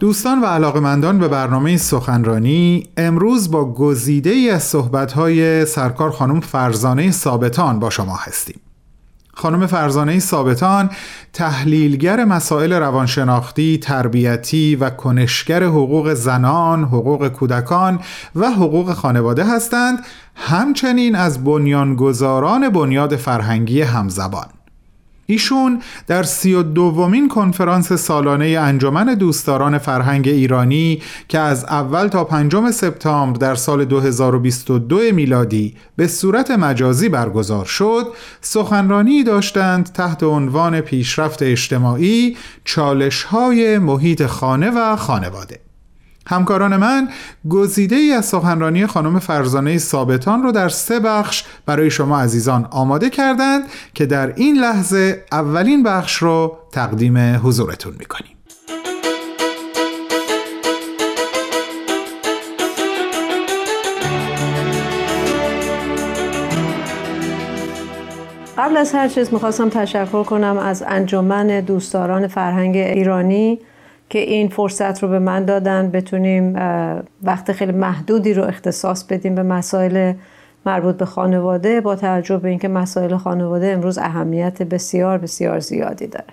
دوستان و علاقمندان به برنامه سخنرانی امروز با گزیده ای از صحبتهای سرکار خانم فرزانه ثابتان با شما هستیم. خانم فرزانه ثابتان تحلیلگر مسائل روانشناختی، تربیتی و کنشگر حقوق زنان، حقوق کودکان و حقوق خانواده هستند همچنین از بنیانگذاران بنیاد فرهنگی همزبان. ایشون در سی و دومین کنفرانس سالانه انجمن دوستداران فرهنگ ایرانی که از اول تا پنجم سپتامبر در سال 2022 میلادی به صورت مجازی برگزار شد سخنرانی داشتند تحت عنوان پیشرفت اجتماعی چالش های محیط خانه و خانواده. همکاران من گزیده ای از سخنرانی خانم فرزانه ثابتان رو در سه بخش برای شما عزیزان آماده کردند که در این لحظه اولین بخش رو تقدیم حضورتون می‌کنیم. قبل از هر چیز می‌خواستم تشکر کنم از انجمن دوستداران فرهنگ ایرانی که این فرصت رو به من دادن بتونیم وقت خیلی محدودی رو اختصاص بدیم به مسائل مربوط به خانواده با توجه به اینکه مسائل خانواده امروز اهمیت بسیار بسیار زیادی داره.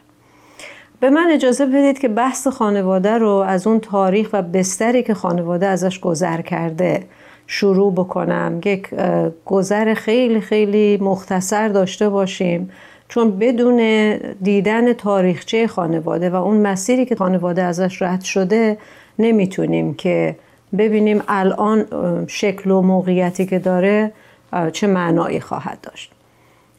به من اجازه بدید که بحث خانواده رو از اون تاریخ و بستری که خانواده ازش گذر کرده شروع بکنم. یک گذر خیلی خیلی مختصر داشته باشیم. چون بدون دیدن تاریخچه خانواده و اون مسیری که خانواده ازش رد شده نمی‌تونیم که ببینیم الان شکل و موقعیتی که داره چه معنایی خواهد داشت.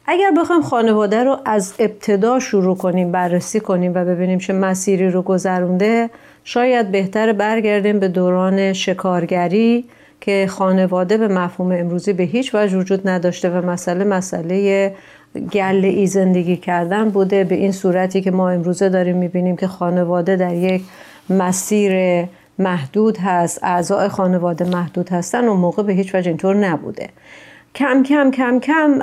اگر بخوایم خانواده رو از ابتدا شروع کنیم بررسی کنیم و ببینیم چه مسیری رو گذرونده شاید بهتر برگردیم به دوران شکارگری که خانواده به مفهوم امروزی به هیچ وجه وجود نداشته و مسئله مسئله گل ای زندگی کردن بوده به این صورتی که ما امروزه داریم می‌بینیم که خانواده در یک مسیر محدود هست اعضای خانواده محدود هستن و موقع به هیچ وجه اینطور نبوده. کم کم کم کم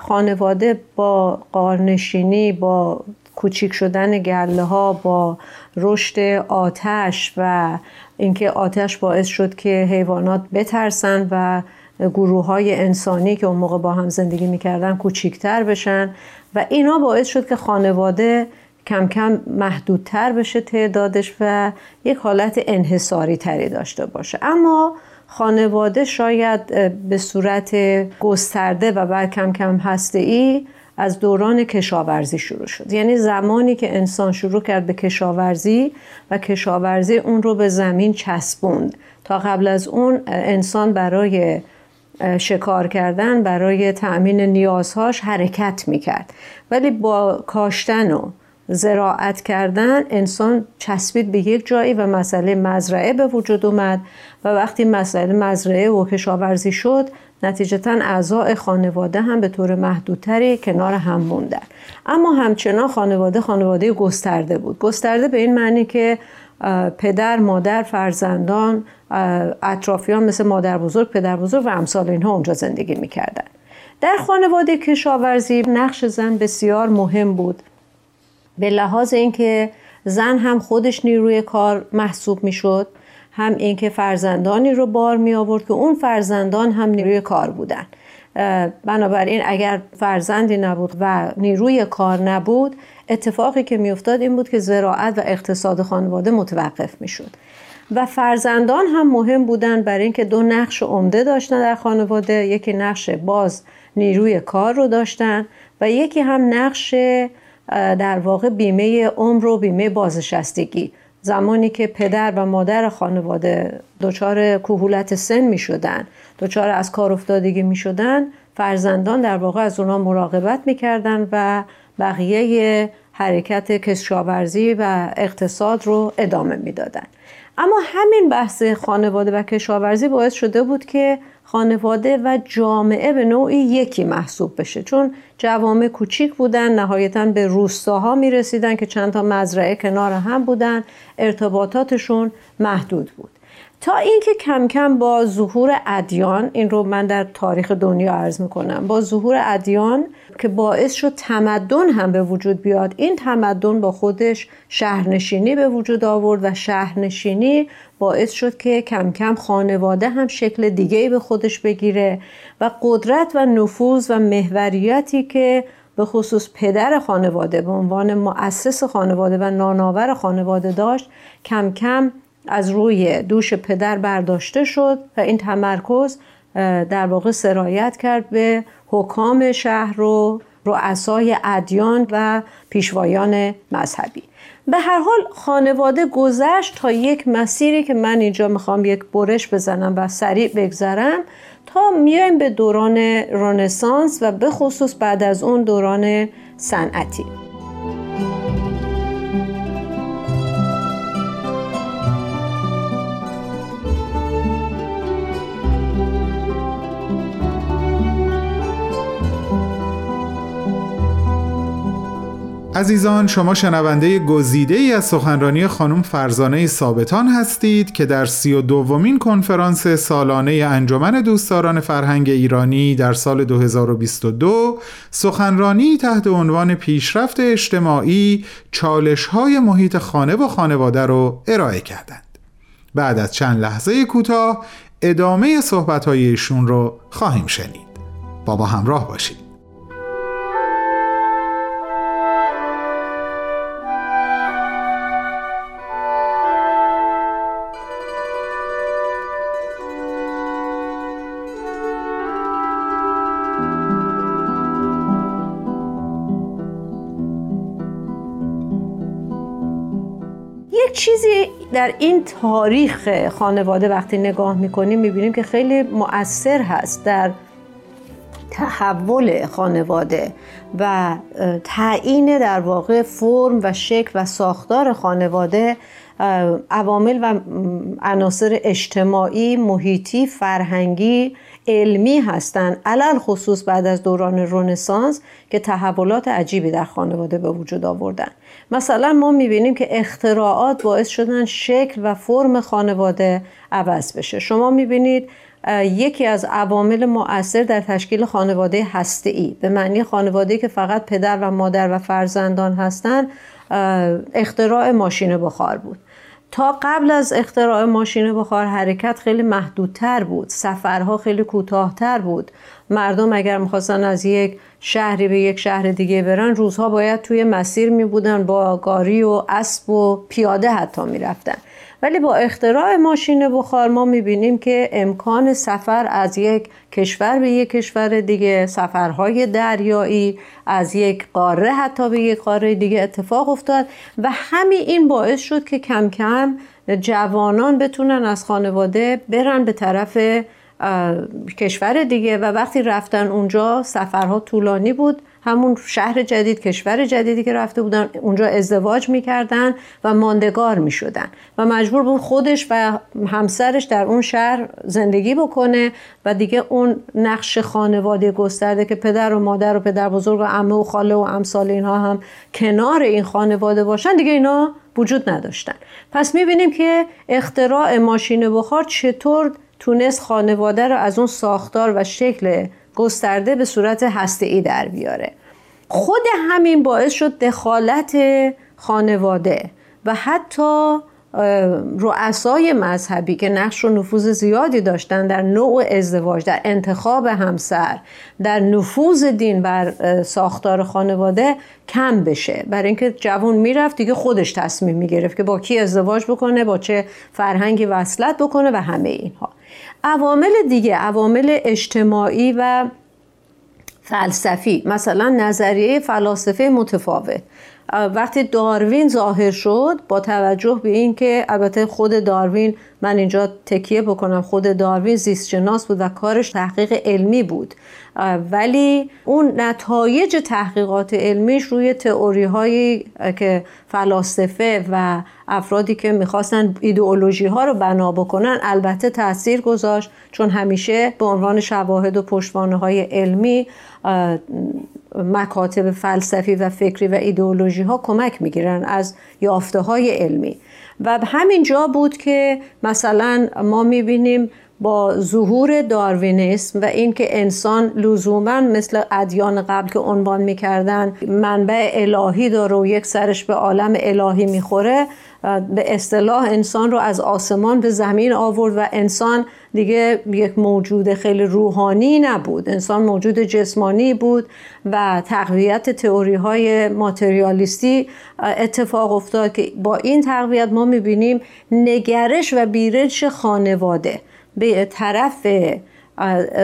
خانواده با قارنشینی با کوچیک شدن گله ها با رشد آتش و اینکه آتش باعث شد که حیوانات بترسن و گروه های انسانی که اون موقع با هم زندگی می‌کردن کوچیکتر بشن و اینا باعث شد که خانواده کم کم محدودتر بشه تعدادش و یک حالت انحصاری تری داشته باشه. اما خانواده شاید به صورت گسترده و بعد کم کم هسته ای از دوران کشاورزی شروع شد. یعنی زمانی که انسان شروع کرد به کشاورزی و کشاورزی اون رو به زمین چسبوند. تا قبل از اون انسان برای شکار کردن برای تأمین نیازهاش حرکت می‌کرد. ولی با کاشتن و زراعت کردن انسان چسبید به یک جایی و مسئله مزرعه به وجود اومد و وقتی مسئله مزرعه و کشاورزی شد نتیجتا اعضای خانواده هم به طور محدودتری کنار هم موندن. اما همچنان خانواده خانواده گسترده بود. گسترده به این معنی که پدر مادر فرزندان اطرافیان مثل مادر بزرگ پدر بزرگ و امثال اینها اونجا زندگی می‌کردن. در خانواده کشاورزی نقش زن بسیار مهم بود. به لحاظ اینکه زن هم خودش نیروی کار محسوب می‌شد هم اینکه فرزندانی رو بار می آورد که اون فرزندان هم نیروی کار بودن. بنابراین اگر فرزندی نبود و نیروی کار نبود اتفاقی که میافتاد این بود که زراعت و اقتصاد خانواده متوقف می‌شد. و فرزندان هم مهم بودند برای اینکه دو نقش عمده داشتن در خانواده. یکی نقش باز نیروی کار رو داشتن و یکی هم نقش در واقع بیمه عمر و بیمه بازنشستگی. زمانی که پدر و مادر خانواده دچار کهولت سن می شدن دچار از کار افتادگی می شدن فرزندان در واقع از اونا مراقبت می کردن و بقیه حرکت کشاورزی و اقتصاد رو ادامه می‌دادن. اما همین بحث خانواده و کشاورزی باعث شده بود که خانواده و جامعه به نوعی یکی محسوب بشه. چون جوامع کوچیک بودن نهایتا به روستاها می رسیدن که چند تا مزرعه کنار هم بودن ارتباطاتشون محدود بود. تا اینکه کم کم با ظهور ادیان این رو من در تاریخ دنیا عرض می‌کنم با ظهور ادیان که باعث شد تمدن هم به وجود بیاد. این تمدن با خودش شهرنشینی به وجود آورد و شهرنشینی باعث شد که کم کم خانواده هم شکل دیگه به خودش بگیره و قدرت و نفوذ و محوریتی که به خصوص پدر خانواده به عنوان مؤسس خانواده و ناناور خانواده داشت کم کم از روی دوش پدر برداشته شد و این تمرکز در واقع سرایت کرد به حکام شهر و رؤسای ادیان و پیشوایان مذهبی. به هر حال خانواده گذشت تا یک مسیری که من اینجا می‌خوام یک برش بزنم و سریع بگذرم تا میایم به دوران رنسانس و به خصوص بعد از اون دوران صنعتی. عزیزان شما شنونده گزیده ای از سخنرانی خانم فرزانه ثابتان هستید که در سی و دومین کنفرانس سالانه انجمن دوستداران فرهنگ ایرانی در سال 2022 سخنرانی تحت عنوان پیشرفت اجتماعی چالش های محیط خانه و خانواده رو ارائه کردند. بعد از چند لحظه کوتاه ادامه صحبت ایشون رو خواهیم شنید. با همراه باشید. چیزی در این تاریخ خانواده وقتی نگاه می‌کنیم می‌بینیم که خیلی مؤثر هست در تحول خانواده و تعیین در واقع فرم و شکل و ساختار خانواده عوامل و عناصر اجتماعی، محیطی، فرهنگی، علمی هستند علل خصوص بعد از دوران رنسانس که تحولات عجیبی در خانواده به وجود آوردن. مثلا ما می‌بینیم که اختراعات باعث شدن شکل و فرم خانواده عوض بشه. شما می‌بینید یکی از عوامل مؤثر در تشکیل خانواده ای به معنی خانواده که فقط پدر و مادر و فرزندان هستند اختراع ماشین بخار بود. تا قبل از اختراع ماشین بخار حرکت خیلی محدودتر بود. سفرها خیلی کوتاهتر بود. مردم اگر می‌خواستن از یک شهری به یک شهر دیگه برن روزها باید توی مسیر می بودن با گاری و اسب و پیاده حتی می‌رفتن. ولی با اختراع ماشین بخار ما می‌بینیم که امکان سفر از یک کشور به یک کشور دیگه سفرهای دریایی از یک قاره حتی به یک قاره دیگه اتفاق افتاد و همین این باعث شد که کم کم جوانان بتونن از خانواده برن به طرف کشور دیگه و وقتی رفتن اونجا سفرها طولانی بود. همون شهر جدید کشور جدیدی که رفته بودن اونجا ازدواج می‌کردن و ماندگار می‌شدن. و مجبور بود خودش و همسرش در اون شهر زندگی بکنه و دیگه اون نقش خانواده گسترده که پدر و مادر و پدر بزرگ و عمه و خاله و امثال اینها هم کنار این خانواده باشن دیگه اینا وجود نداشتن. پس می‌بینیم که اختراع ماشین بخار چطور تونست خانواده رو از اون ساختار و شکل گسترده به صورت هسته در بیاره. خود همین باعث شد دخالت خانواده و حتی رؤسای مذهبی که نقش و نفوذ زیادی داشتن در نوع ازدواج در انتخاب همسر در نفوذ دین بر ساختار خانواده کم بشه. برای اینکه جوان می‌رفت دیگه خودش تصمیم می‌گرفت که با کی ازدواج بکنه با چه فرهنگی وصلت بکنه و همه اینها. عوامل دیگه عوامل اجتماعی و فلسفی. مثلا نظریه فلاسفه متفاوت. وقتی داروین ظاهر شد با توجه به اینکه البته خود داروین من اینجا تکیه بکنم خود داروین زیست شناس بود و کارش تحقیق علمی بود. ولی اون نتایج تحقیقات علمیش روی تئوری هایی که فلاسفه و افرادی که می‌خواستن ایدئولوژی ها رو بنا بکنن البته تاثیر گذاشت. چون همیشه به عنوان شواهد و پشتوانه های علمی مکاتب فلسفی و فکری و ایدئولوژی ها کمک می‌گیرن از یافته های علمی. و همین جا بود که مثلا ما می‌بینیم با ظهور داروینیسم و اینکه انسان لزوما مثل ادیان قبل که عنوان می‌کردن منبع الهی داره و یک سرش به عالم الهی می‌خوره به اصطلاح انسان رو از آسمان به زمین آورد و انسان دیگه یک موجود خیلی روحانی نبود. انسان موجود جسمانی بود و تقویت تئوری های ماتریالیستی اتفاق افتاد که با این تقویت ما می‌بینیم نگرش و بیرنش خانواده. به طرف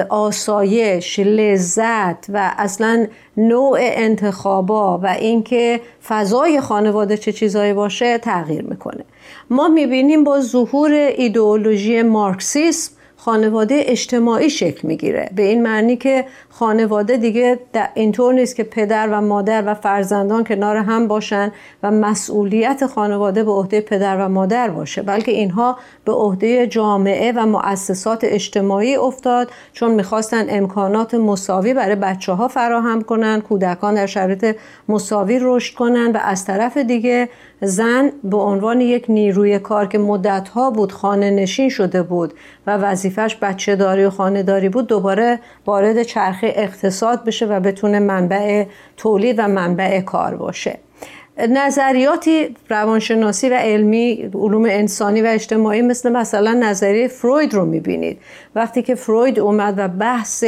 آسایش لذت و اصلا نوع انتخابا و اینکه فضای خانواده چه چیزایی باشه تغییر می‌کنه. ما می‌بینیم با ظهور ایدئولوژی مارکسیسم خانواده اجتماعی شکل می‌گیره. به این معنی که خانواده دیگه اینطور نیست که پدر و مادر و فرزندان کنار هم باشن و مسئولیت خانواده به عهده پدر و مادر باشه. بلکه اینها به عهده جامعه و مؤسسات اجتماعی افتاد چون می‌خواستن امکانات مساوی برای بچه ها فراهم کنن کودکان در شرایط مساوی رشد کنن و از طرف دیگه زن به عنوان یک نیروی کار که مدتها بود خانه نشین شده بود و وظیفش بچه داری و خانه داری بود دوباره وارد چرخه اقتصاد بشه و بتونه منبع تولید و منبع کار باشه. نظریاتی روانشناسی و علمی علوم انسانی و اجتماعی مثل مثلا نظریه فروید رو می‌بینید. وقتی که فروید اومد و بحث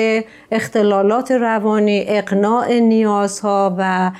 اختلالات روانی اقناع نیازها و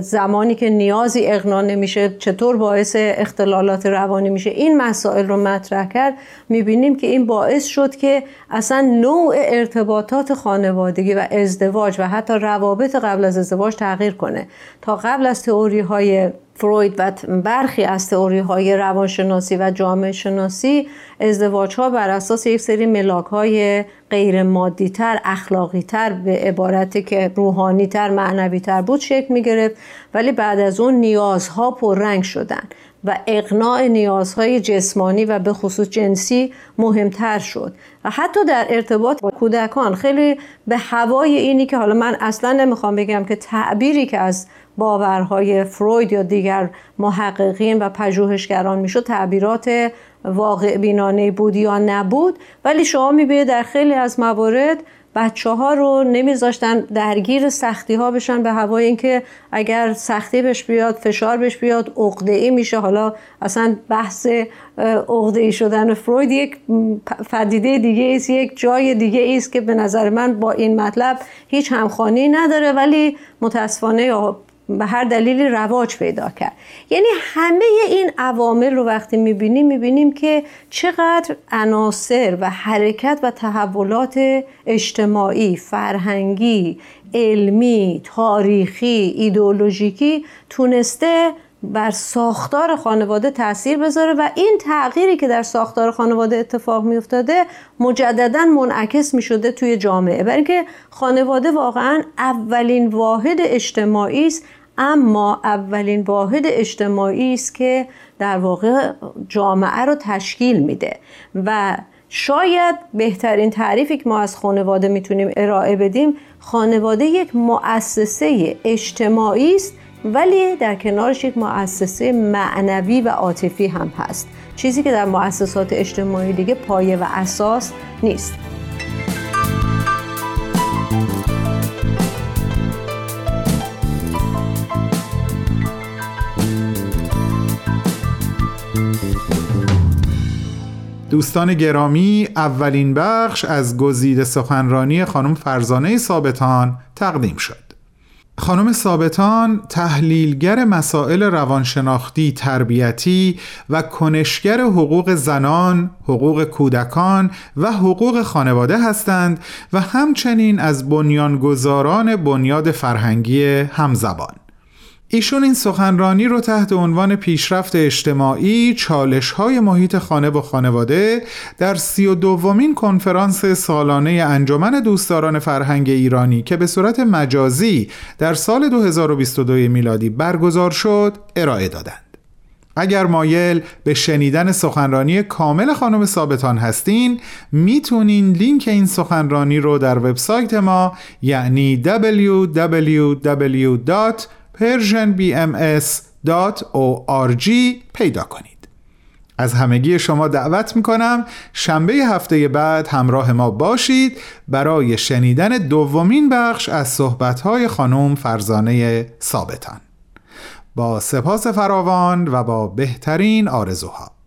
زمانی که نیازی اقنا نمیشه چطور باعث اختلالات روانی میشه. این مسائل رو مطرح کرد. می‌بینیم که این باعث شد که اصلا نوع ارتباطات خانوادگی و ازدواج و حتی روابط قبل از ازدواج تغییر کنه. تا قبل از تئوری های فروید و برخی از تئوری های روانشناسی و جامعه شناسی ازدواج ها بر اساس یک سری ملاک های غیر مادی تر اخلاقی تر به عبارتی که روحانی تر معنوی تر بود شکل می گرفت ولی بعد از اون نیازها پررنگ شدن و اقناع نیازهای جسمانی و به خصوص جنسی مهمتر شد. و حتی در ارتباط با کودکان خیلی به هوای اینی که حالا من اصلا نمی‌خوام بگم که تعبیری که از باورهای فروید یا دیگر محققین و پژوهشگران می‌شد تعبیرات واقع بینانه بود یا نبود. ولی شما می‌بینید در خیلی از موارد بچه ها رو نمیذاشتن درگیر سختی ها بشن به هوای اینکه اگر سختی بهش بیاد فشار بهش بیاد عقده ای میشه. حالا اصلا بحث عقده ای شدن فروید یک فدیده دیگه است یک جای دیگه است که به نظر من با این مطلب هیچ همخوانی نداره. ولی متاسفانه به هر دلیلی رواج پیدا کرد. یعنی همه این عوامل رو وقتی می‌بینیم می‌بینیم که چقدر عناصر و حرکت و تحولات اجتماعی فرهنگی علمی تاریخی ایدئولوژیکی تونسته بر ساختار خانواده تاثیر بذاره و این تغییری که در ساختار خانواده اتفاق می افتاده مجددا منعکس می شده توی جامعه. برای اینکه خانواده واقعا اولین واحد اجتماعی است اما اولین واحد اجتماعی است که در واقع جامعه رو تشکیل میده و شاید بهترین تعریفی که ما از خانواده می‌تونیم ارائه بدیم خانواده یک مؤسسه اجتماعی است ولی در کنارش یک مؤسسه معنوی و عاطفی هم هست. چیزی که در مؤسسات اجتماعی دیگه پایه و اساس نیست. دوستان گرامی اولین بخش از گزیده سخنرانی خانم فرزانه ثابتان تقدیم شد. خانم ثابتان تحلیلگر مسائل روانشناختی تربیتی و کنشگر حقوق زنان، حقوق کودکان و حقوق خانواده هستند و همچنین از بنیانگذاران بنیاد فرهنگی همزبان. ایشون این سخنرانی رو تحت عنوان پیشرفت اجتماعی چالش های محیط خانه و خانواده در سی و دومین کنفرانس سالانه انجمن دوستداران فرهنگ ایرانی که به صورت مجازی در سال 2022 میلادی برگزار شد ارائه دادند. اگر مایل به شنیدن سخنرانی کامل خانم ثابتان هستین می‌تونین لینک این سخنرانی رو در وبسایت ما یعنی www. persianbms.org پیدا کنید. از همگی شما دعوت می‌کنم شنبه هفته بعد همراه ما باشید برای شنیدن دومین بخش از صحبتهای خانم فرزانه ثابتان. با سپاس فراوان و با بهترین آرزوها.